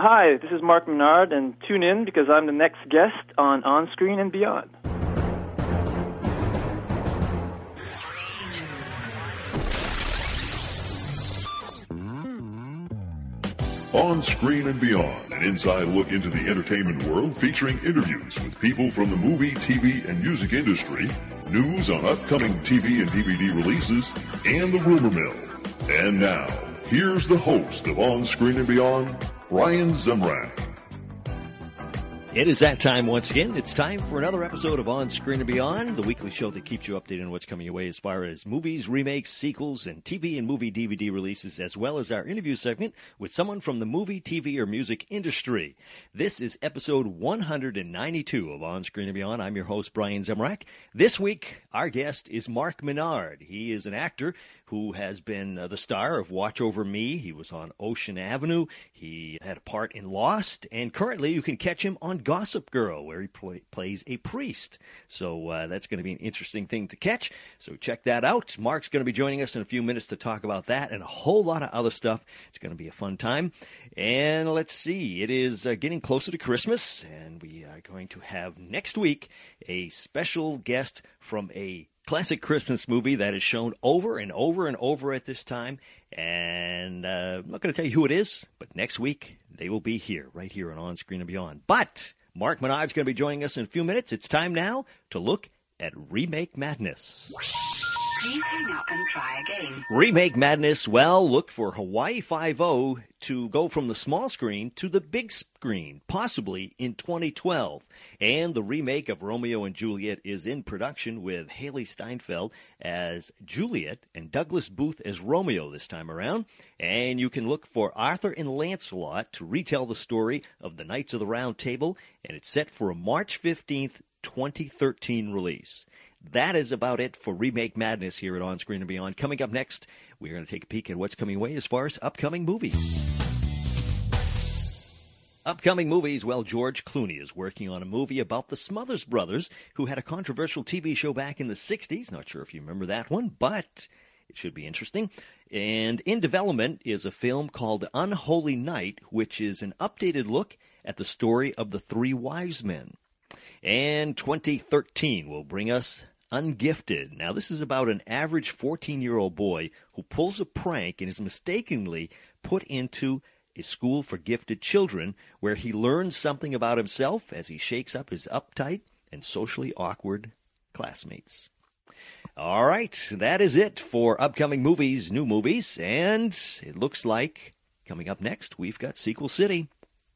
Hi, this is Marc Menard, and tune in because I'm the next guest on On Screen and Beyond. On Screen and Beyond, an inside look into the entertainment world featuring interviews with people from the movie, TV, and music industry, news on upcoming TV and DVD releases, and the rumor mill. And now, here's the host of On Screen and Beyond, Brian Zemrak. It is that time once again. It's time for another episode of On Screen and Beyond, the weekly show that keeps you updated on what's coming your way as far as movies, remakes, sequels, and TV and movie DVD releases, as well as our interview segment with someone from the movie, TV, or music industry. This is episode 192 of On Screen and Beyond. I'm your host, Brian Zemrak. This week, our guest is Marc Menard. He is an actor who has been uh, the star of Watch Over Me. He was on Ocean Avenue. He had a part in Lost, and currently you can catch him on Gossip Girl, where he play, plays a priest. So uh, that's going to be an interesting thing to catch. So check that out. Marc's going to be joining us in a few minutes to talk about that and a whole lot of other stuff. It's going to be a fun time. And let's see, it is uh, getting closer to Christmas, and we are going to have next week a special guest from a classic Christmas movie that is shown over and over and over at this time. And uh, I'm not going to tell you who it is, but next week they will be here, right here on On Screen and Beyond. But Marc Menard's going to be joining us in a few minutes. It's time now to look at Remake Madness. Please hang up and try again. Remake Madness, well, look for Hawaii Five-O to go from the small screen to the big screen, possibly in 2012. And the remake of Romeo and Juliet is in production with Hailee Steinfeld as Juliet and Douglas Booth as Romeo this time around. And you can look for Arthur and Lancelot to retell the story of the Knights of the Round Table, and it's set for a March 15th, 2013 release. That is about it for Remake Madness here at On Screen and Beyond. Coming up next, we're going to take a peek at what's coming away as far as upcoming movies. Upcoming movies, well, George Clooney is working on a movie about the Smothers Brothers, who had a controversial TV show back in the 60s. Not sure if you remember that one, but it should be interesting. And in development is a film called Unholy Night, which is an updated look at the story of the three wise men. And 2013 will bring us Ungifted. Now, this is about an average 14 year old boy who pulls a prank and is mistakenly put into a school for gifted children where he learns something about himself as he shakes up his uptight and socially awkward classmates. All right, that is it for upcoming movies, new movies, and it looks like coming up next, we've got Sequel City.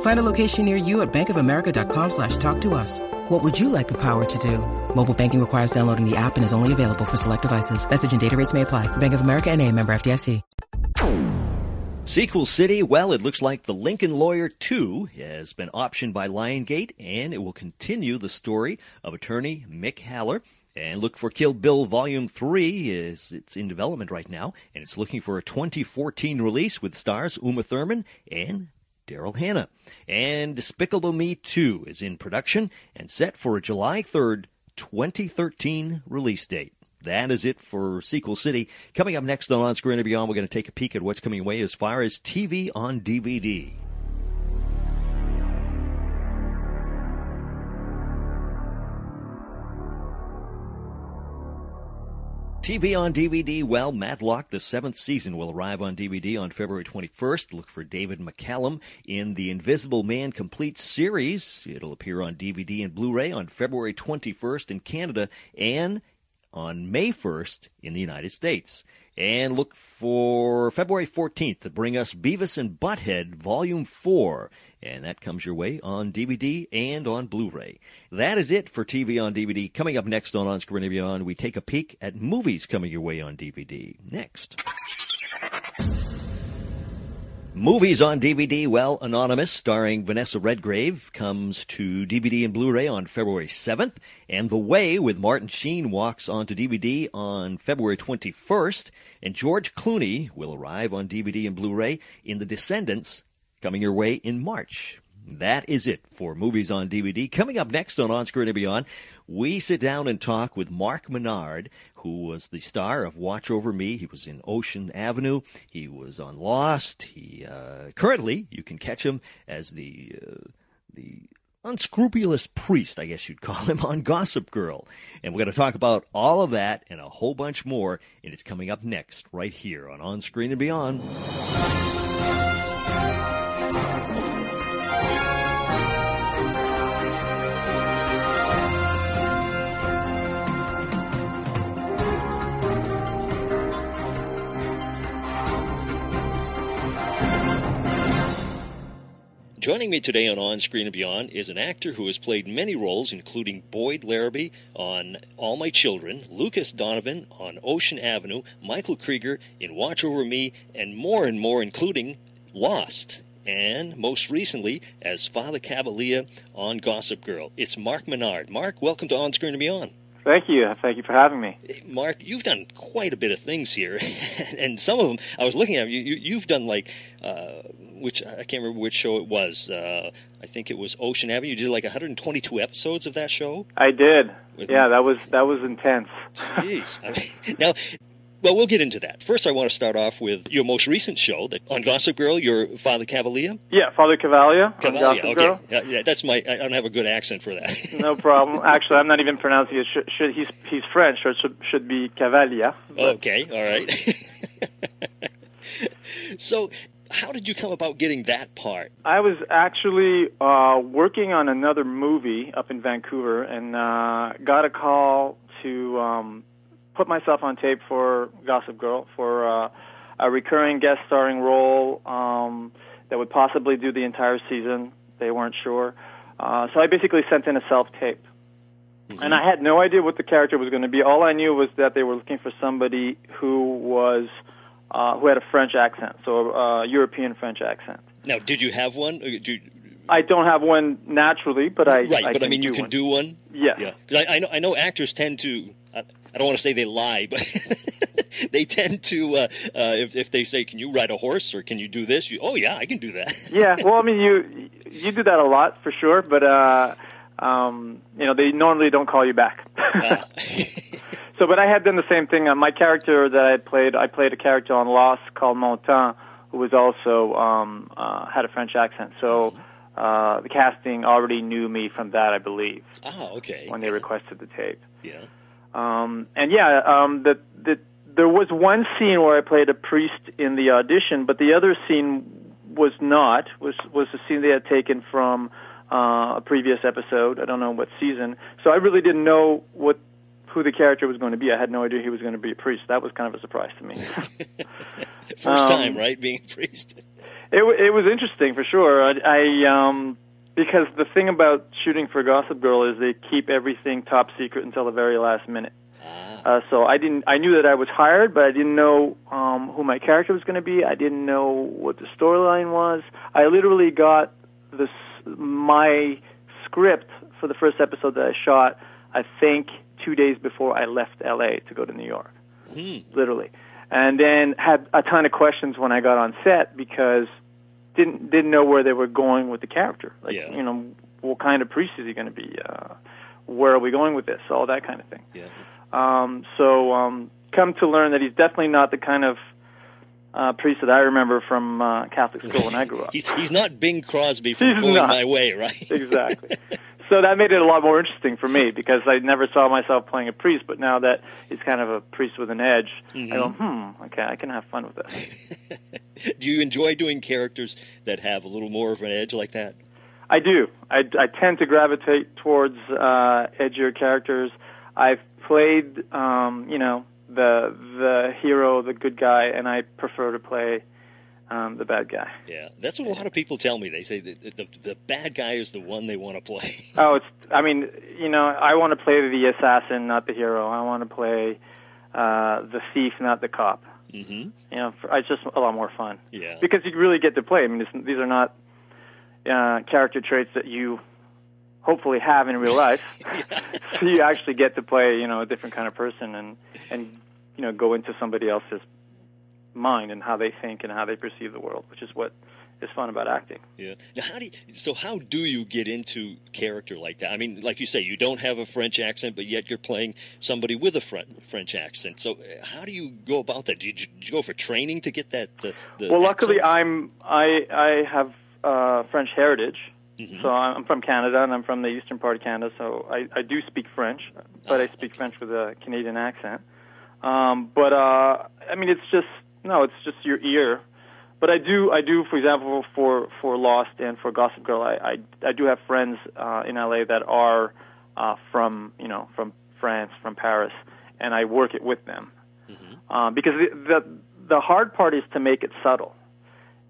Find a location near you at bankofamerica.com slash talk to us. What would you like the power to do? Mobile banking requires downloading the app and is only available for select devices. Message and data rates may apply. Bank of America and a member FDIC. Sequel City, well, it looks like The Lincoln Lawyer 2 has been optioned by Lionsgate, and it will continue the story of attorney Mick Haller. And look for Kill Bill Volume 3 is it's in development right now, and it's looking for a 2014 release with stars Uma Thurman and Daryl Hannah. And Despicable Me 2 is in production and set for a July 3rd, 2013 release date. That is it for Sequel City. Coming up next on On Screen and Beyond, we're going to take a peek at what's coming away as far as TV on DVD. TV on DVD, well, Matlock, the seventh season, will arrive on DVD on February 21st. Look for David McCallum in the Invisible Man Complete series. It'll appear on DVD and Blu ray on February 21st in Canada and on May 1st in the United States. And look for February 14th to bring us Beavis and Butthead Volume 4. And that comes your way on DVD and on Blu ray. That is it for TV on DVD. Coming up next on On Screen and Beyond, we take a peek at movies coming your way on DVD. Next. Movies on DVD, well, Anonymous, starring Vanessa Redgrave, comes to DVD and Blu-ray on February 7th, and The Way with Martin Sheen walks onto DVD on February 21st, and George Clooney will arrive on DVD and Blu-ray in The Descendants, coming your way in March. That is it for movies on DVD. Coming up next on On Screen and Beyond, we sit down and talk with Marc Menard, who was the star of Watch Over Me. He was in Ocean Avenue. He was on Lost. He uh, currently you can catch him as the uh, the unscrupulous priest, I guess you'd call him, on Gossip Girl. And we're going to talk about all of that and a whole bunch more, and it's coming up next right here on On Screen and Beyond. Joining me today on On Screen and Beyond is an actor who has played many roles, including Boyd Larrabee on All My Children, Lucas Donovan on Ocean Avenue, Michael Krieger in Watch Over Me, and more and more, including Lost. And most recently, as Father Cavalier on Gossip Girl. It's Marc Menard. Marc, welcome to On Screen and Beyond. Thank you. Thank you for having me. Marc, you've done quite a bit of things here, and some of them I was looking at. You, you have done like, uh, which I can't remember which show it was. Uh, I think it was Ocean Avenue. You did like 122 episodes of that show. I did. With yeah, that was that was intense. Jeez. I mean, now well, we'll get into that. First, I want to start off with your most recent show that, on Gossip Girl, your Father Cavalier. Yeah, Father Cavalier. Cavalier, okay. Girl. Yeah, yeah, that's my. I don't have a good accent for that. no problem. Actually, I'm not even pronouncing it. Should, should, he's he's French, so it should should be Cavalier. But... Okay, all right. so, how did you come about getting that part? I was actually uh, working on another movie up in Vancouver, and uh, got a call to. Um, put myself on tape for Gossip Girl for uh, a recurring guest starring role um, that would possibly do the entire season. They weren't sure, uh, so I basically sent in a self tape. Mm-hmm. And I had no idea what the character was going to be. All I knew was that they were looking for somebody who was uh, who had a French accent, so a uh, European French accent. Now, did you have one? Uh, do, I don't have one naturally, but I right. I but I mean, you can one. do one. Yes. Yeah, because I, I know I know actors tend to. Uh, I don't want to say they lie, but they tend to uh, uh, if if they say, "Can you ride a horse?" or "Can you do this?" You, oh yeah, I can do that. yeah, well, I mean, you you do that a lot for sure, but uh, um, you know, they normally don't call you back. So, but I had done the same thing. Uh, my character that I played, I played a character on Lost called Montand, who was also um, uh, had a French accent. So. Uh, the casting already knew me from that, I believe. Oh, okay. When they requested the tape. Yeah. Um, and yeah, um, the, the, there was one scene where I played a priest in the audition, but the other scene was not. was was a scene they had taken from uh, a previous episode. I don't know what season. So I really didn't know what who the character was going to be. I had no idea he was going to be a priest. That was kind of a surprise to me. First um, time, right, being a priest. It it was interesting for sure. I, I um because the thing about shooting for Gossip Girl is they keep everything top secret until the very last minute. Ah. Uh, so I didn't. I knew that I was hired, but I didn't know um, who my character was going to be. I didn't know what the storyline was. I literally got this my script for the first episode that I shot. I think two days before I left LA to go to New York, mm. literally, and then had a ton of questions when I got on set because didn't didn't know where they were going with the character. Like, yeah. you know, what kind of priest is he going to be? Uh, where are we going with this? All that kind of thing. Yeah. Um, so um, come to learn that he's definitely not the kind of uh, priest that I remember from uh, Catholic school when I grew up. he's, he's not Bing Crosby from he's Going not. My Way, right? exactly. So that made it a lot more interesting for me because I never saw myself playing a priest, but now that he's kind of a priest with an edge, mm-hmm. I go, hmm, okay, I can have fun with this. do you enjoy doing characters that have a little more of an edge like that? I do. I, I tend to gravitate towards uh, edgier characters. I've played, um, you know, the the hero, the good guy, and I prefer to play um, the bad guy. Yeah, that's what a lot of people tell me. They say that the, the, the bad guy is the one they want to play. oh, it's. I mean, you know, I want to play the assassin, not the hero. I want to play uh, the thief, not the cop. Mm-hmm. You know, for, it's just a lot more fun Yeah. because you really get to play. I mean, these are not uh, character traits that you hopefully have in real life. so you actually get to play, you know, a different kind of person and and you know go into somebody else's mind and how they think and how they perceive the world, which is what is fun about acting. Yeah. Now, how do you, so? How do you get into character like that? I mean, like you say, you don't have a French accent, but yet you're playing somebody with a French accent. So, uh, how do you go about that? Did you, did you go for training to get that? Uh, the Well, luckily accents? I'm I I have uh, French heritage. So I'm from Canada and I'm from the eastern part of Canada, so I, I do speak French, but I speak French with a Canadian accent. Um, but uh, I mean, it's just no, it's just your ear. But I do, I do, for example, for for Lost and for Gossip Girl, I I, I do have friends uh, in LA that are uh, from you know from France, from Paris, and I work it with them uh, because the, the the hard part is to make it subtle.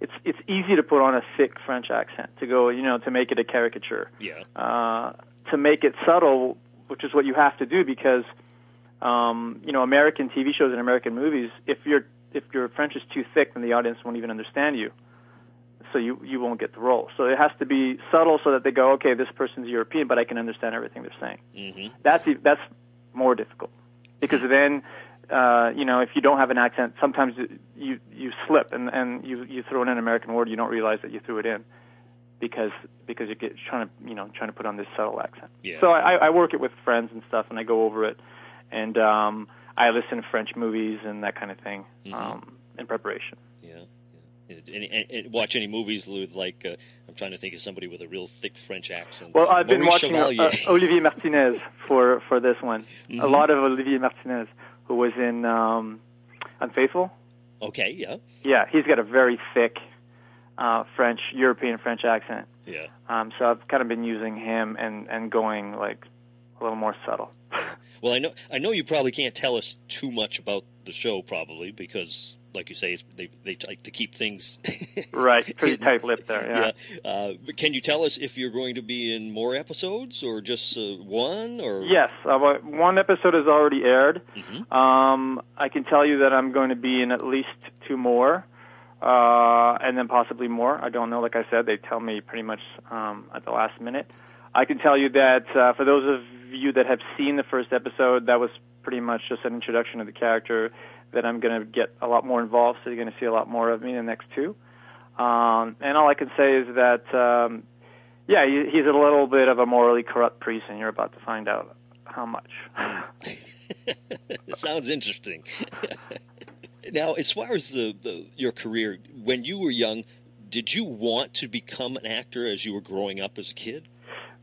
It's it's easy to put on a thick French accent to go you know to make it a caricature Yeah. uh, to make it subtle, which is what you have to do because um, you know American TV shows and American movies. If your if your French is too thick, then the audience won't even understand you, so you you won't get the role. So it has to be subtle so that they go, okay, this person's European, but I can understand everything they're saying. Mm-hmm. That's that's more difficult because then. Uh, you know, if you don't have an accent, sometimes you you slip and and you you throw in an American word, you don't realize that you threw it in because because you get trying to you know trying to put on this subtle accent. Yeah. So I, I work it with friends and stuff, and I go over it, and um, I listen to French movies and that kind of thing Mm-hmm. um, in preparation. Yeah. yeah. And, and, and watch any movies with like uh, I'm trying to think of somebody with a real thick French accent. Well, I've been watching uh, uh, Olivier Martinez for for this one. Mm-hmm. A lot of Olivier Martinez, who was in um, Unfaithful. okay. Yeah. Yeah, he's got a very thick uh, French, European French accent. Yeah. Um, so I've kind of been using him and and going like a little more subtle. Well, I know I know you probably can't tell us too much about the show, probably because, like you say, it's, they they like to keep things Right, pretty hidden. tight-lipped there, yeah. Uh, but can you tell us if you're going to be in more episodes or just uh, one? Or Yes, uh, one episode has already aired. Mhm. Um, I can tell you that I'm going to be in at least two more, uh, and then possibly more. I don't know. Like I said, they tell me pretty much um, at the last minute. I can tell you that uh, for those of you that have seen the first episode, that was pretty much just an introduction of the character. That I'm going to get a lot more involved, so you're going to see a lot more of me in the next two. Um, and all I can say is that, um, yeah, he, he's a little bit of a morally corrupt priest, and you're about to find out how much. sounds interesting. now, as far as the, the your career, when you were young, did you want to become an actor as you were growing up as a kid?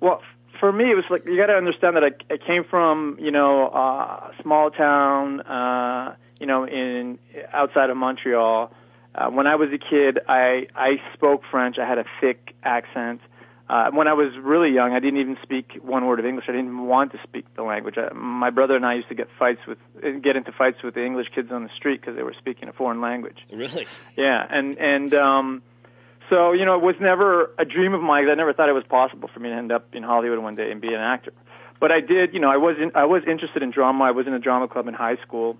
Well, for me, it was like you got to understand that I, I came from you know uh, a small town, uh, you know, in outside of Montreal. Uh, when I was a kid, I I spoke French. I had a thick accent. Uh, when I was really young, I didn't even speak one word of English. I didn't even want to speak the language. I, my brother and I used to get fights with get into fights with the English kids on the street because they were speaking a foreign language. Really? Yeah, and and um, so you know, it was never a dream of mine. I never thought it was possible for me to end up in Hollywood one day and be an actor. But I did. You know, I was in, I was interested in drama. I was in a drama club in high school.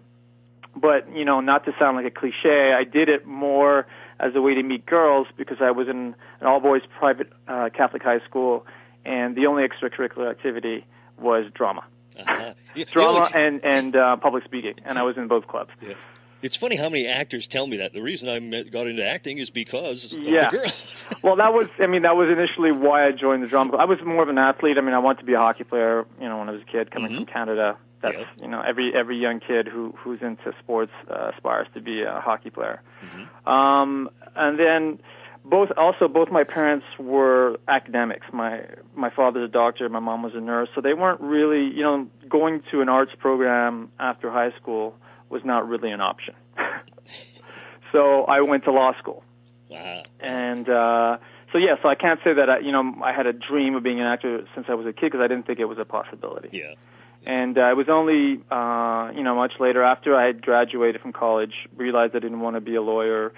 But you know, not to sound like a cliche, I did it more as a way to meet girls because I was in an all boys private uh, Catholic high school, and the only extracurricular activity was drama, Uh-huh. Drama and and uh, public speaking, and I was in both clubs. Yeah. It's funny how many actors tell me that. The reason I met- got into acting is because of Yeah. the girls. well, that was, I mean, that was initially why I joined the drama club. I was more of an athlete. I mean, I wanted to be a hockey player, you know, when I was a kid coming from Canada. That's, Yeah. you know, every, every young kid who, who's into sports, uh, aspires to be a hockey player. Um, and then both, also both my parents were academics. My, my father's a doctor, my mom was a nurse, so they weren't really, you know, going to an arts program after high school was not really an option. so I went to law school Wow. and uh, so yeah, so I can't say that I, you know I had a dream of being an actor since I was a kid because I didn't think it was a possibility. Yeah. And uh, it was only uh, you know much later after I had graduated from college, realized I didn't want to be a lawyer.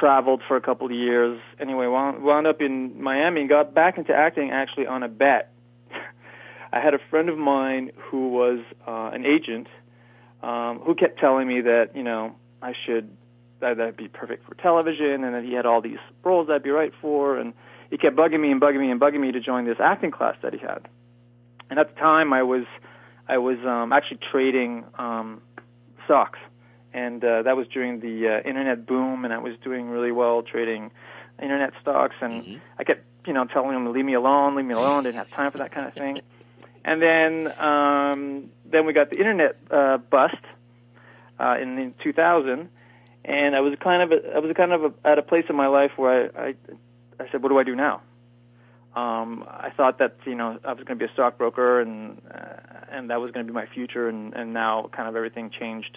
Traveled for a couple of years. Anyway, wound, wound up in Miami and got back into acting actually on a bet. I had a friend of mine who was uh, an agent um, who kept telling me that you know I should that that'd be perfect for television, and that he had all these roles I'd be right for, and he kept bugging me and bugging me and bugging me to join this acting class that he had. And at the time, I was I was um, actually trading um, stocks, and uh, that was during the uh, internet boom, and I was doing really well trading internet stocks, and Mhm. I kept you know telling him to leave me alone, leave me alone, didn't have time for that kind of thing. And then um, then we got the internet uh, bust uh, in, in 2000, and I was kind of a, I was kind of a, at a place in my life where I, I I said, what do I do now? Um, I thought that you know I was going to be a stockbroker and uh, and that was going to be my future, and and now kind of everything changed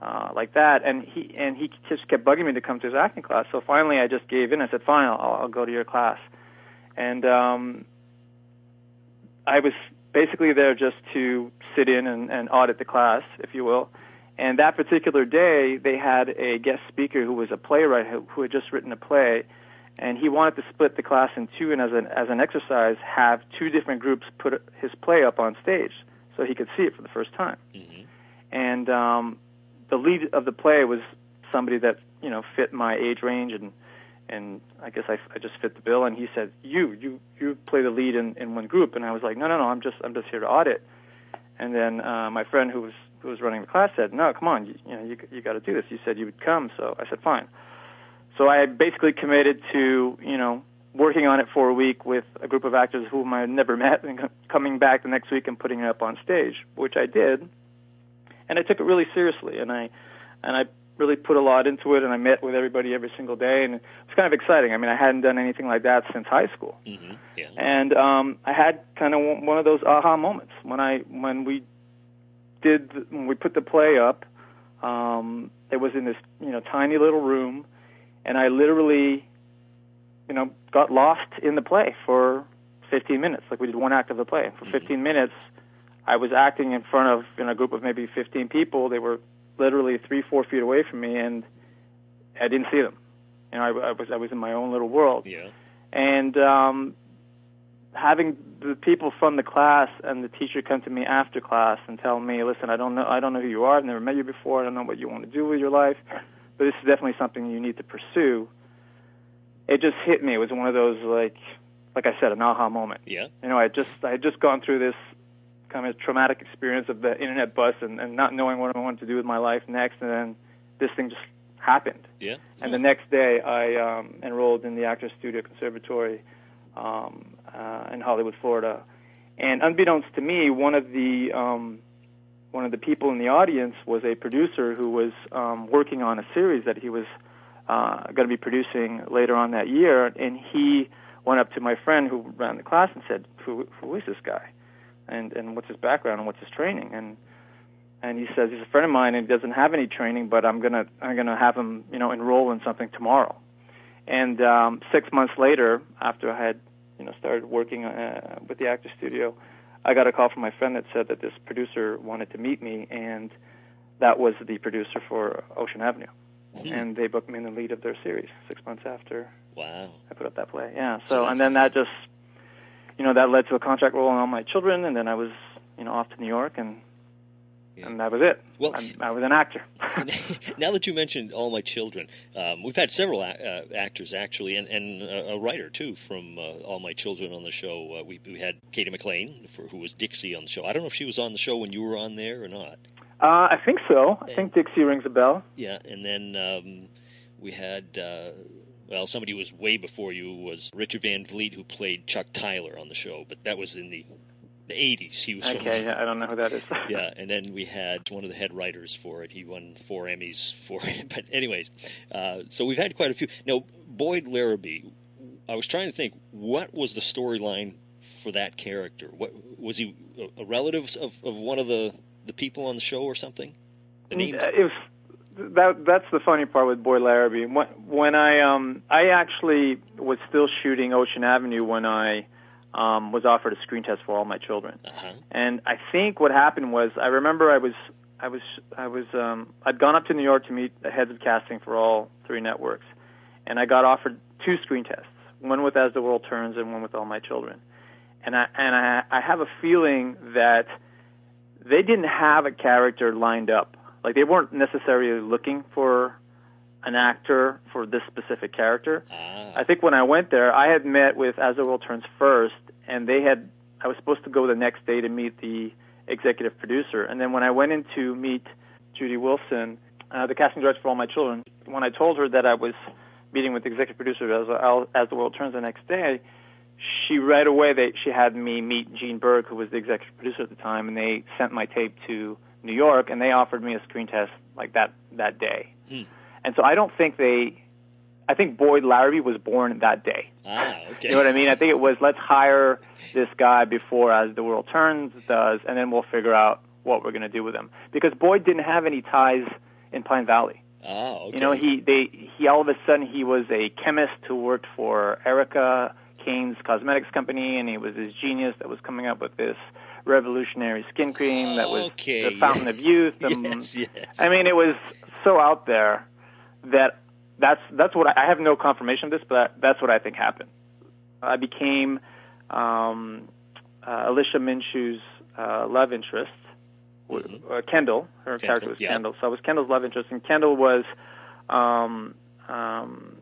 uh, like that. And he and he just kept bugging me to come to his acting class. So finally, I just gave in. I said, fine, I'll, I'll go to your class. And um, I was basically there just to sit in and, and audit the class, if you will. And that particular day, they had a guest speaker who was a playwright who, who had just written a play, and he wanted to split the class in two, and as an as an exercise, have two different groups put his play up on stage so he could see it for the first time. Mhm. And um, the lead of the play was somebody that you know fit my age range and and I guess I, I just fit the bill. And he said, "You, you, you play the lead in, in one group." And I was like, "No, no, no. I'm just, I'm just here to audit." And then uh, my friend who was who was running the class said, "No, come on. You, you know, you, you got to do this. You said you would come." So I said, "Fine." So I basically committed to, you know, working on it for a week with a group of actors whom I had never met, and coming back the next week and putting it up on stage, which I did. And I took it really seriously, and I, and I really put a lot into it, and I met with everybody every single day, and it was kind of exciting. I mean, I hadn't done anything like that since high school, Mhm. Yeah. and um, I had kind of one of those aha moments when I when we did when we put the play up. Um, it was in this you know tiny little room, and I literally, you know, got lost in the play for 15 minutes. Like we did one act of the play, for 15 minutes, I was acting in front of you know, a group of maybe 15 people. They were literally three, four feet away from me, and I didn't see them. You know, I, I was I was in my own little world Yeah. and um, having the people from the class and the teacher come to me after class and tell me, "Listen, I don't know, I don't know who you are. I've never met you before. I don't know what you want to do with your life, but this is definitely something you need to pursue." It just hit me. It was one of those like, like I said, an aha moment. Yeah. You know, I just I had just gone through this kind of traumatic experience of the internet bust and, and not knowing what I wanted to do with my life next, and then this thing just happened. Yeah. And the next day, I um, enrolled in the Actors Studio Conservatory um, uh, in Hollywood, Florida. And unbeknownst to me, one of the um, one of the people in the audience was a producer who was um, working on a series that he was uh, going to be producing later on that year. And he went up to my friend who ran the class and said, "Who who is this guy? And and what's his background and what's his training?" And and he says he's a friend of mine and he doesn't have any training, but I'm gonna I'm gonna have him you know enroll in something tomorrow. And um, six months later, after I had you know started working uh, with the actor studio, I got a call from my friend that said that this producer wanted to meet me, and that was the producer for Ocean Avenue, and they booked me in the lead of their series six months after Wow. I put up that play. Yeah. So So and then that just you know that led to a contract role on All My Children, and then I was you know off to New York and. Yeah. And that was it. Well- I, I was an actor. now that you mentioned All My Children, um, we've had several a- uh, actors actually, and, and uh, a writer too from uh, All My Children on the show. Uh, we, we had Cady McClain, for, who was Dixie on the show. I don't know if she was on the show when you were on there or not. Uh, I think so. I think Dixie rings a bell. Yeah, and then um, we had. Well, somebody who was way before you was Richard Van Vleet, who played Chuck Tyler on the show, but that was in the the 80s. He was from Okay, yeah, I don't know who that is. yeah, and then we had one of the head writers for it. He won four Emmys for it. But anyways, uh, so we've had quite a few. Now, Boyd Larrabee, I was trying to think, what was the storyline for that character? What was he a, a relative of, of one of the, the people on the show or something? The names? It was that. That's the funny part with Boyd Larrabee. When, when I um I actually was still shooting Ocean Avenue when I um was offered a screen test for all my children. Uh-huh. And I think what happened was I remember I was I was I was um I'd gone up to New York to meet the heads of casting for all three networks, and I got offered two screen tests, one with As the World Turns and one with All My Children, and I and I I have a feeling that they didn't have a character lined up Like they weren't necessarily looking for an actor for this specific character. Ah. I think when I went there, I had met with As the World Turns first, and they had. I was supposed to go the next day to meet the executive producer, and then when I went in to meet Judy Wilson, uh, the casting director for All My Children, when I told her that I was meeting with the executive producer as as the world turns the next day, she right away they she had me meet Gene Berg, who was the executive producer at the time, and they sent my tape to New York, and they offered me a screen test like that that day. And so I don't think they, I think Boyd Larrabee was born that day. Ah, okay. You know what I mean? I think it was let's hire this guy before As the World Turns does, and then we'll figure out what we're going to do with him. Because Boyd didn't have any ties in Pine Valley. Ah, okay. You know, he they he all of a sudden he was a chemist who worked for Erica Kane's cosmetics company, and he was this genius that was coming up with this revolutionary skin cream that was Okay, the fountain of youth. and- Yes, yes. I mean, it was so out there that that's that's what I, I have no confirmation of this, but that's what I think happened. I became um, uh, Alicia Minshew's uh, love interest, w uh, Kendall. Her character was yeah. Kendall, so I was Kendall's love interest, and Kendall was um, um,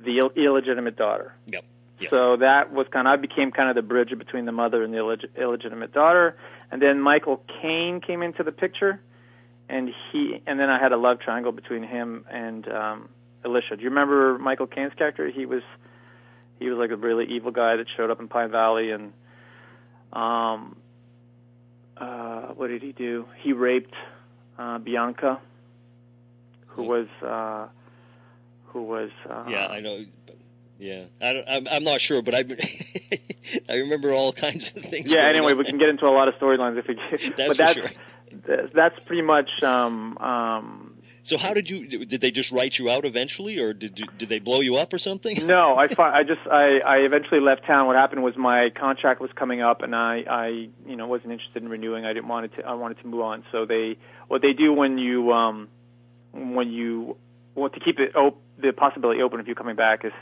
the Ill- illegitimate daughter. Yep. Yep. So that was kind of I became kind of the bridge between the mother and the illeg- illegitimate daughter, and then Michael Caine came into the picture, and he and then I had a love triangle between him and um, Alicia. Do you remember Michael Caine's character? He was he was like a really evil guy that showed up in Pine Valley and um uh what did he do? He raped uh Bianca who was uh who was uh Yeah, I know. Yeah, I I'm not sure, but I I remember all kinds of things. Yeah. Anyway, on. we can get into a lot of storylines if we get. That's but that's sure. that's pretty much. Um, um, So how did you? Did they just write you out eventually, or did you, did they blow you up or something? no, I I just I I eventually left town. What happened was my contract was coming up, and I I you know wasn't interested in renewing. I didn't want to. I wanted to move on. So they what they do when you um when you want to keep it op- the possibility open if you're coming back is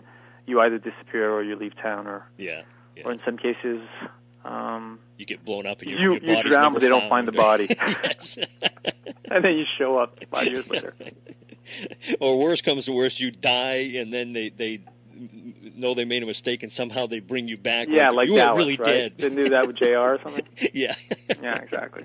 you either disappear or you leave town or Yeah, yeah. or in some cases um you get blown up and your, you your you drown but they don't find the body and then you show up five years later. or worse comes to worse, you die and then they they know they made a mistake and somehow they bring you back. Yeah, like you Dallas, really right? dead. Didn't do that with Jr. or something. yeah. Yeah, exactly.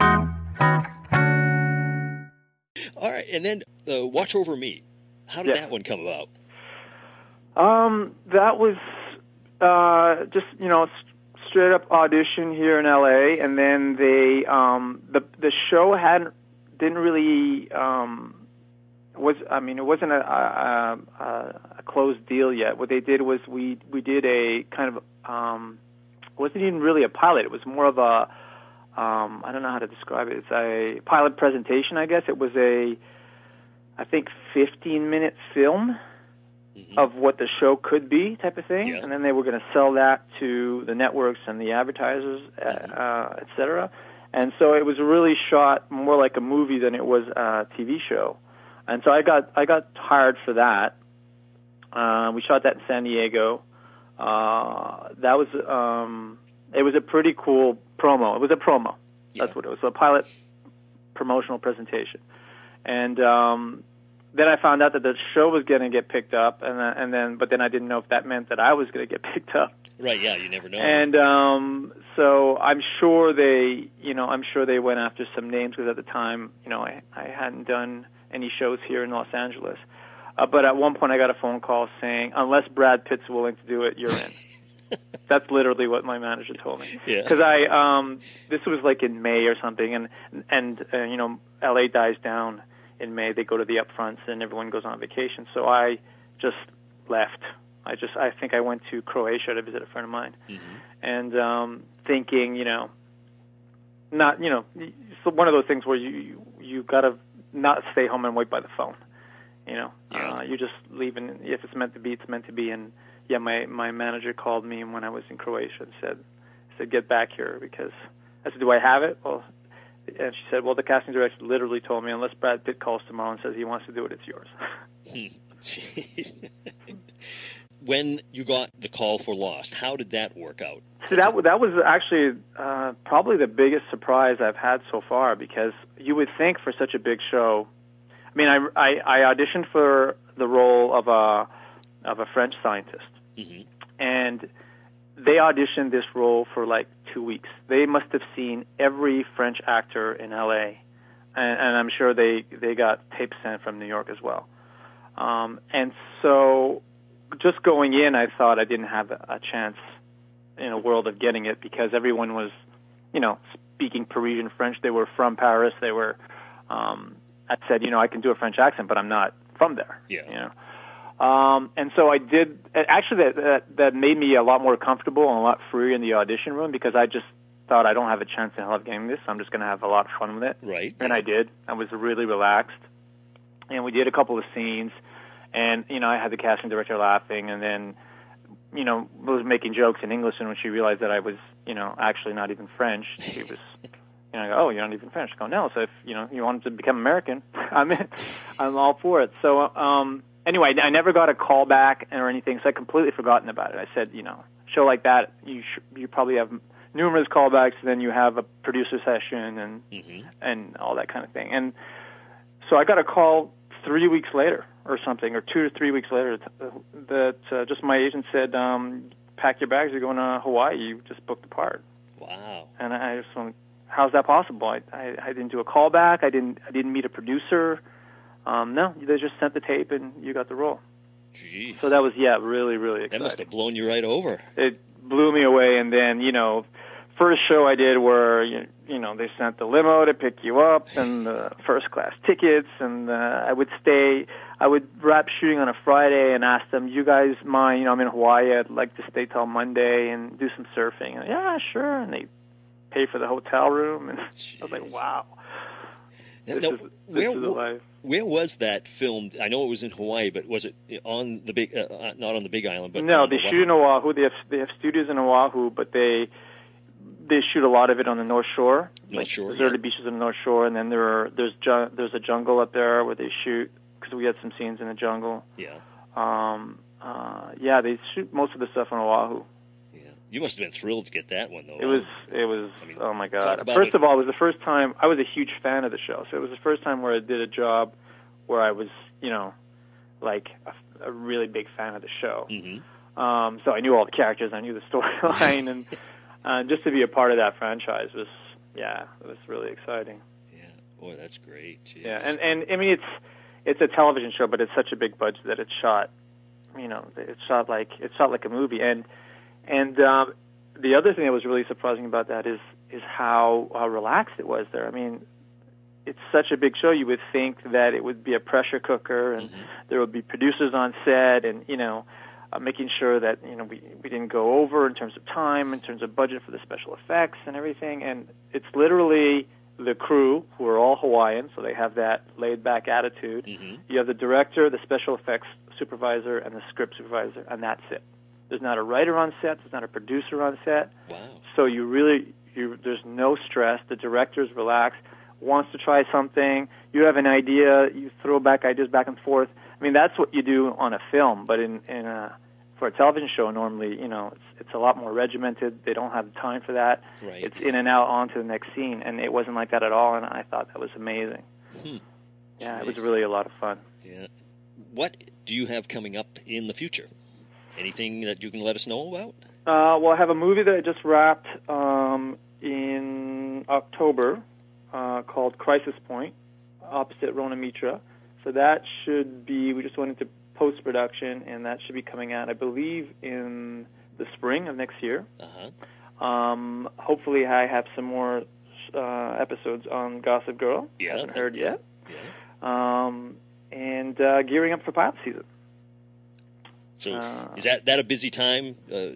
All right, and then uh, Watch Over Me. How did Yeah. that one come about? Um, that was uh, just you know s- straight up audition here in L.A. and then they um, the the show hadn't didn't really um, was I mean it wasn't a, a, a, a closed deal yet. What they did was we we did a kind of um, wasn't even really a pilot. It was more of a um, I don't know how to describe it. It's a pilot presentation, I guess. It was a I think 15 minute film of what the show could be, type of thing, Yeah. and then they were going to sell that to the networks and the advertisers, uh, uh, et cetera. And so it was really shot more like a movie than it was a TV show. And so I got I got hired for that. Uh, we shot that in San Diego. Uh, that was um, it was a pretty cool promo. It was a promo. That's what it was. A pilot promotional presentation. And um, then I found out that the show was going to get picked up, and then, and then but then I didn't know if that meant that I was going to get picked up. Right, yeah, you never know. And um, so I'm sure they, you know, I'm sure they went after some names because at the time, you know, I, I hadn't done any shows here in Los Angeles. Uh, but at one point, I got a phone call saying, unless Brad Pitt's willing to do it, you're in. That's literally what my manager told me. Yeah. Because I, um, this was like in May or something, and and uh, you know, LA dies down in May. They go to the upfronts, and everyone goes on vacation. So I just left. I just, I think I went to Croatia to visit a friend of mine, and um, thinking, you know, not you know it's one of those things where you you, you got to not stay home and wait by the phone. You know, Yeah. uh, you just leave, and if it's meant to be, it's meant to be. And yeah, my my manager called me when I was in Croatia and said said get back here because I said, do I have it? Well, and she said, well, the casting director literally told me unless Brad Pitt calls tomorrow and says he wants to do it, it's yours. When you got the call for Lost, how did that work out? See, that that was actually uh, probably the biggest surprise I've had so far because you would think for such a big show. I mean, I, I, I auditioned for the role of a of a French scientist, hmm and they auditioned this role for like two weeks. They must have seen every French actor in L.A., and, and I'm sure they they got tapes sent from New York as well. Um, and so, just going in, I thought I didn't have a, a chance in a world of getting it because everyone was, you know, speaking Parisian French. They were from Paris. They were. Um, I said, you know, I can do a French accent, but I'm not from there. Yeah. You know. Um, and so I did. Actually, that, that that made me a lot more comfortable and a lot freer in the audition room because I just thought I don't have a chance in hell of getting this. I'm just going to have a lot of fun with it. Right. And I did. I was really relaxed, and we did a couple of scenes, and you know I had the casting director laughing, and then you know was making jokes in English, and when she realized that I was you know actually not even French, she was. You know, I go, oh, you're not even French. I go, no. So if you know you wanted to become American, I'm in. I'm all for it. So um, anyway, I never got a call back or anything, so I completely forgotten about it. I said, you know, show like that, you sh- you probably have numerous callbacks, and then you have a producer session and hmm and all that kind of thing. And so I got a call three weeks later or something, or two to three weeks later, that uh, just my agent said, um, "Pack your bags, you're going to Hawaii. You just booked the part." Wow. And I just went, "How's that possible? I, I I didn't do a callback. I didn't I didn't meet a producer. Um, no, they just sent the tape and you got the role." Jeez. So that was yeah, really really that must have blown you right over. it blew me away. And then, you know, first show I did where you, you know they sent the limo to pick you up and the first class tickets, and uh, I would stay. I would wrap shooting on a Friday and ask them, "You guys mind? You know, I'm in Hawaii. I'd like to stay till Monday and do some surfing." And, yeah, sure. And they pay for the hotel room, and I was like, "Wow, this now, is where, life." where was that filmed? I know it was in Hawaii, but was it on the big? Uh, uh, not on the Big Island, but no, they Oahu? shoot in Oahu. They have they have studios in Oahu, but they they shoot a lot of it on the North Shore. North like Shore, deserted yeah. beaches on the North Shore, and then there are there's ju- there's a jungle up there where they shoot because we had some scenes in the jungle. Yeah, Um, uh, yeah, they shoot most of the stuff on Oahu. You must have been thrilled to get that one, though. It was it was I mean, oh my god. First it. of all, it was the first time I was a huge fan of the show, so it was the first time where I did a job where I was you know like a, a really big fan of the show. hmm Um, so I knew all the characters, I knew the storyline, and uh, just to be a part of that franchise was, yeah, it was really exciting. Yeah. Boy, that's great. Jeez. Yeah, and and I mean it's it's a television show, but it's such a big budget that it's shot, you know, it's shot like it's shot like a movie. And and um, the other thing that was really surprising about that is is how how relaxed it was there. I mean, it's such a big show. You would think that it would be a pressure cooker, and there would be producers on set, and you know, uh, making sure that you know we we didn't go over in terms of time, in terms of budget for the special effects and everything. And it's literally the crew who are all Hawaiian, so they have that laid back attitude. Mhm. You have the director, the special effects supervisor, and the script supervisor, and that's it. There's not a writer on set. There's not a producer on set. Wow. So you really, you there's no stress. The director's relaxed, wants to try something. You have an idea, you throw back ideas back and forth. I mean, that's what you do on a film, but in in a for a television show, normally, you know, it's it's a lot more regimented. They don't have time for that. Right. It's in and out on to the next scene, and it wasn't like that at all. And I thought that was amazing. Hmm. Yeah, it was really a lot of fun. Yeah. What do you have coming up in the future? Anything that you can let us know about? Uh, well, I have a movie that I just wrapped um, in October uh, called Crisis Point, opposite Rona Mitra. So that should be, we just went into post production, and that should be coming out, I believe, in the spring of next year. Uh huh. Um, hopefully, I have some more uh, episodes on Gossip Girl. Yeah. Haven't heard yet. Yeah. Um, and uh, gearing up for pilot season. So Uh, is that that a busy time, uh,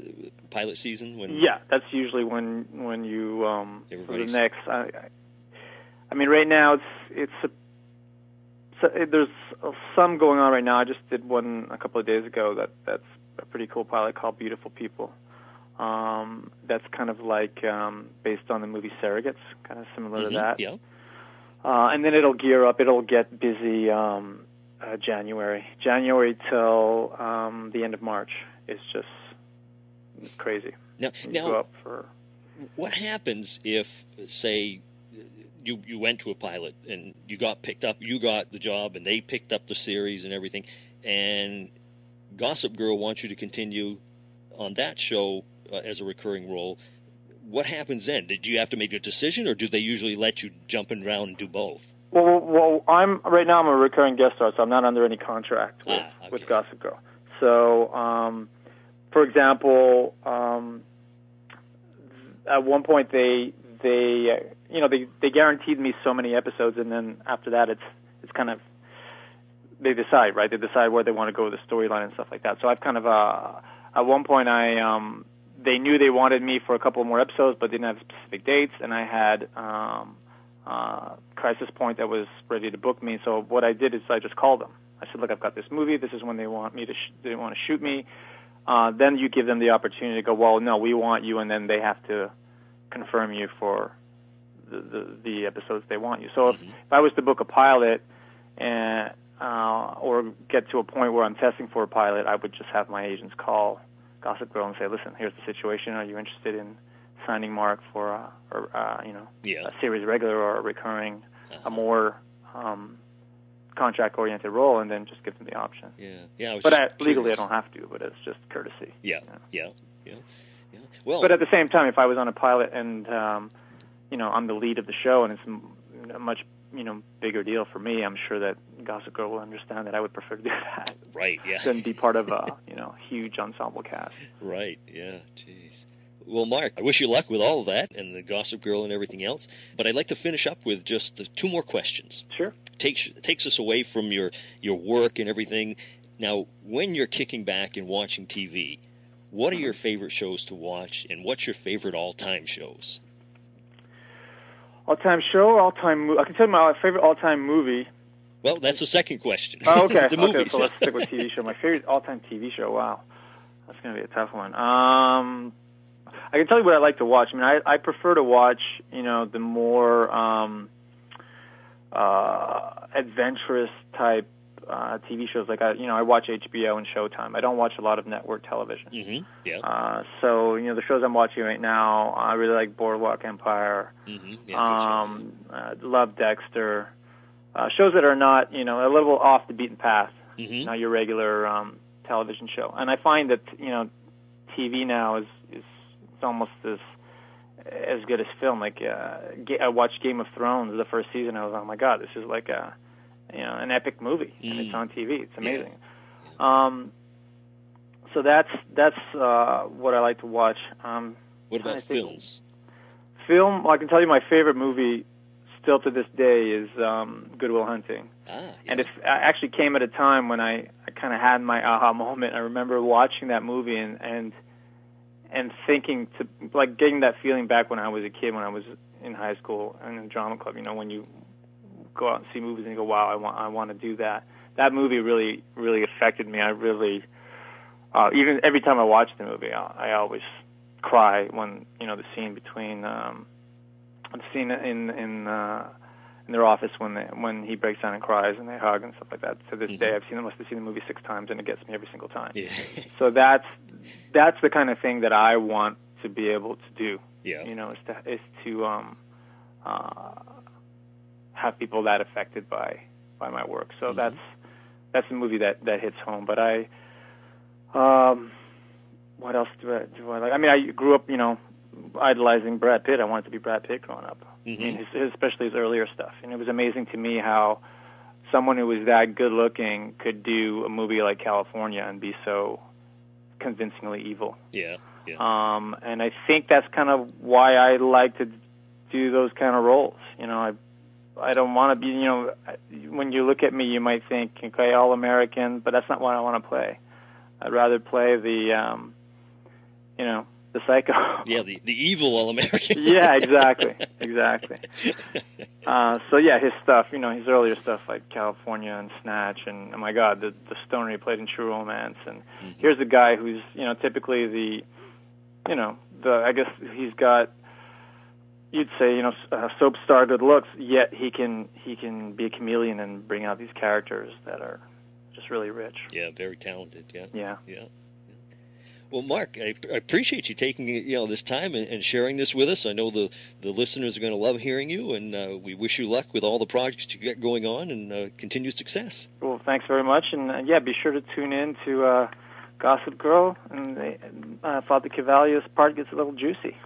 pilot season? When Yeah, that's usually when when you um for the next. I, I, mean, right now it's it's a, so it, there's some going on right now. I just did one a couple of days ago that that's a pretty cool pilot called Beautiful People. Um, that's kind of like um, based on the movie Surrogates, kind of similar Mhm, to that. Yeah. Uh, and then it'll gear up. It'll get busy um, uh, January, January till um, the end of March. It's just crazy. Now, now for what happens if, say, you you went to a pilot and you got picked up, you got the job, and they picked up the series and everything, and Gossip Girl wants you to continue on that show uh, as a recurring role. What happens then? Did you have to make a decision, or do they usually let you jump around and do both? Well, well, I'm right now. I'm a recurring guest star, so I'm not under any contract with, Ah, okay. with Gossip Girl. So, um, for example, um, at one point they they uh, you know they they guaranteed me so many episodes, and then after that, it's it's kind of they decide right. They decide where they want to go with the storyline and stuff like that. So I've kind of uh, at one point I um, they knew they wanted me for a couple more episodes, but they didn't have specific dates, and I had. Um, uh, Crisis Point that was ready to book me. So what I did is I just called them. I said, "Look, I've got this movie. This is when they want me to. Sh- they want to shoot me." Uh, then you give them the opportunity to go. Well, no, we want you, and then they have to confirm you for the the, the episodes they want you. So if, if I was to book a pilot and uh, or get to a point where I'm testing for a pilot, I would just have my agents call Gossip Girl and say, "Listen, here's the situation. Are you interested in signing Marc for a, or uh, you know Yeah. a series regular or a recurring, Uh-huh. a more um, contract oriented role?" And then just give them the option. Yeah, yeah. I was But I, legally, I don't have to. But it's just courtesy. Yeah, yeah, yeah, yeah. Well, But at the same time, if I was on a pilot and um, you know I'm the lead of the show and it's a much you know bigger deal for me, I'm sure that Gossip Girl will understand that I would prefer to do that right, yeah. than be part of a you know huge ensemble cast. Right. Yeah. Jeez. Well, Marc, I wish you luck with all of that and the Gossip Girl and everything else. But I'd like to finish up with just two more questions. Sure. Takes takes us away from your your work and everything. Now, when you're kicking back and watching TV, what are your favorite shows to watch, and what's your favorite all-time shows? All time show, all time. Mo- I can tell you my favorite all time movie. Well, that's the second question. Oh, okay. the okay, movies. so let's stick with TV show. My favorite all time TV show. Wow, that's gonna be a tough one. Um, I can tell you what I like to watch. I mean, I, I prefer to watch, you know, the more um, uh, adventurous type uh, TV shows. Like I, you know, I watch HBO and Showtime. I don't watch a lot of network television. hmm Yeah. Uh, so you know, the shows I'm watching right now, I really like Boardwalk Empire. Mm-hmm. Yeah. Um, uh, love Dexter. Uh, shows that are not, you know, a little off the beaten path, Mm-hmm. not your regular um, television show. And I find that you know, TV now is it's almost as as good as film. Like uh, I watched Game of Thrones the first season. I was oh my god, this is like a you know an epic movie, and it's Mm. on TV. It's amazing. Um, so that's that's uh, what I like to watch. Um, What about films? film. Well, I can tell you my favorite movie still to this day is um, Good Will Hunting. Ah, And it actually came at a time when I, I kind of had my aha moment. I remember watching that movie and and and thinking to like getting that feeling back when I was a kid, when I was in high school and in the drama club. You know, when you go out and see movies and you go, "Wow, I want I want to do that." That movie really really affected me. I really uh, even every time I watch the movie, I, I always cry when you know the scene between um, the scene in in uh, in their office when they, when he breaks down and cries and they hug and stuff like that. To this Mhm. day, I've seen I must have seen the movie six times and it gets me every single time. yeah, So that's that's the kind of thing that I want to be able to do. yeah. You know, is to is to um, uh, have people that affected by by my work. So Mhm. that's that's the movie that that hits home. But I, um, what else do I do I like? I mean, I grew up, you know, idolizing Brad Pitt. I wanted to be Brad Pitt growing up. Mhm. his, his, especially his earlier stuff, and it was amazing to me how someone who was that good looking could do a movie like Kalifornia and be so convincingly evil. Yeah, yeah. Um, and I think that's kind of why I like to do those kind of roles. You know, I I don't want to be. You know, when you look at me, you might think, okay, all American, but that's not what I want to play. I'd rather play the, um, you know, the psycho. Yeah, the the evil all American. yeah, exactly, exactly. Uh, so yeah, his stuff, you know, his earlier stuff like Kalifornia and Snatch, and oh my God, the the stoner he played in True Romance, and Mm-hmm. here's a guy who's, you know, typically the, you know, the I guess he's got, you'd say, you know, uh, soap star good looks, yet he can he can be a chameleon and bring out these characters that are just really rich. Yeah, very talented. Yeah. Yeah. Yeah. Well, Marc, I, I appreciate you taking you know this time and, and sharing this with us. I know the, the listeners are going to love hearing you, and uh, we wish you luck with all the projects you get going on and uh, continued success. Well, thanks very much, and uh, yeah, be sure to tune in to uh, Gossip Girl, and they, uh, Father Cavallia's part gets a little juicy.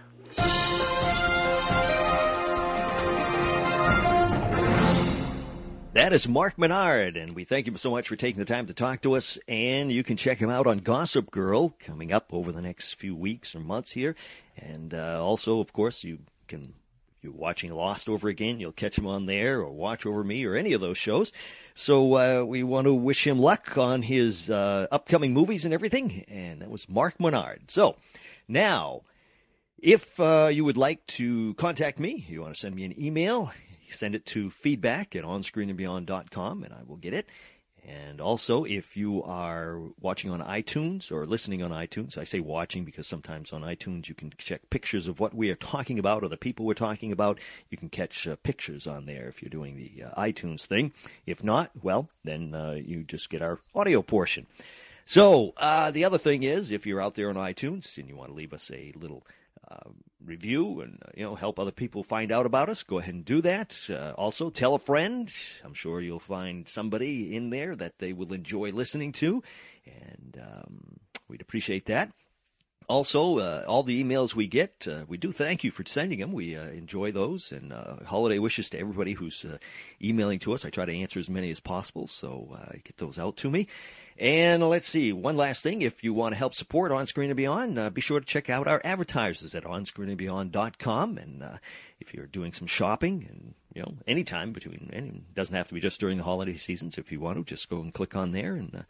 That is Marc Menard, and we thank you so much for taking the time to talk to us. And you can check him out on Gossip Girl coming up over the next few weeks or months here. And uh, also, of course, you can, you're watching Lost over again, you'll catch him on there, or Watch Over Me, or any of those shows. So uh, we want to wish him luck on his uh, upcoming movies and everything. And that was Marc Menard. So now, if uh, you would like to contact me, you want to send me an email, send it to feedback at onscreenandbeyond.com and I will get it. And also, if you are watching on iTunes or listening on iTunes, I say watching because sometimes on iTunes you can check pictures of what we are talking about or the people we're talking about. You can catch uh, pictures on there if you're doing the uh, iTunes thing. If not, well, then uh, you just get our audio portion. So, uh, the other thing is, if you're out there on iTunes and you want to leave us a little uh, review and uh, you know help other people find out about us, go ahead and do that. Uh, also, tell a friend. I'm sure you'll find somebody in there that they will enjoy listening to, and um, we'd appreciate that. Also, uh, all the emails we get, uh, we do thank you for sending them. We uh, enjoy those, and uh, holiday wishes to everybody who's uh, emailing to us. I try to answer as many as possible, so uh, get those out to me. And let's see, one last thing. If you want to help support On Screen and Beyond, uh, be sure to check out our advertisers at onscreenandbeyond.com. And uh, if you're doing some shopping, and you know, anytime between, it doesn't have to be just during the holiday seasons. If you want to, just go and click on there, and uh,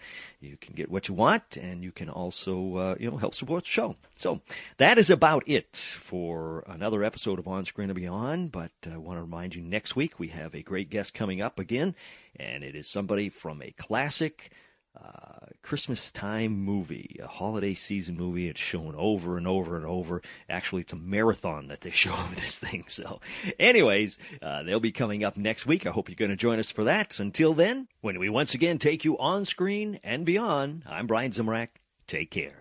you can get what you want, and you can also, uh, you know, help support the show. So that is about it for another episode of On Screen and Beyond. But uh, I want to remind you, next week we have a great guest coming up again, and it is somebody from a classic uh, Christmas time movie, a holiday season movie. It's shown over and over and over. Actually, it's a marathon that they show this thing. So, anyways, uh, they'll be coming up next week. I hope you're going to join us for that. Until then, when we once again take you on screen and beyond, I'm Brian Zimrak. Take care.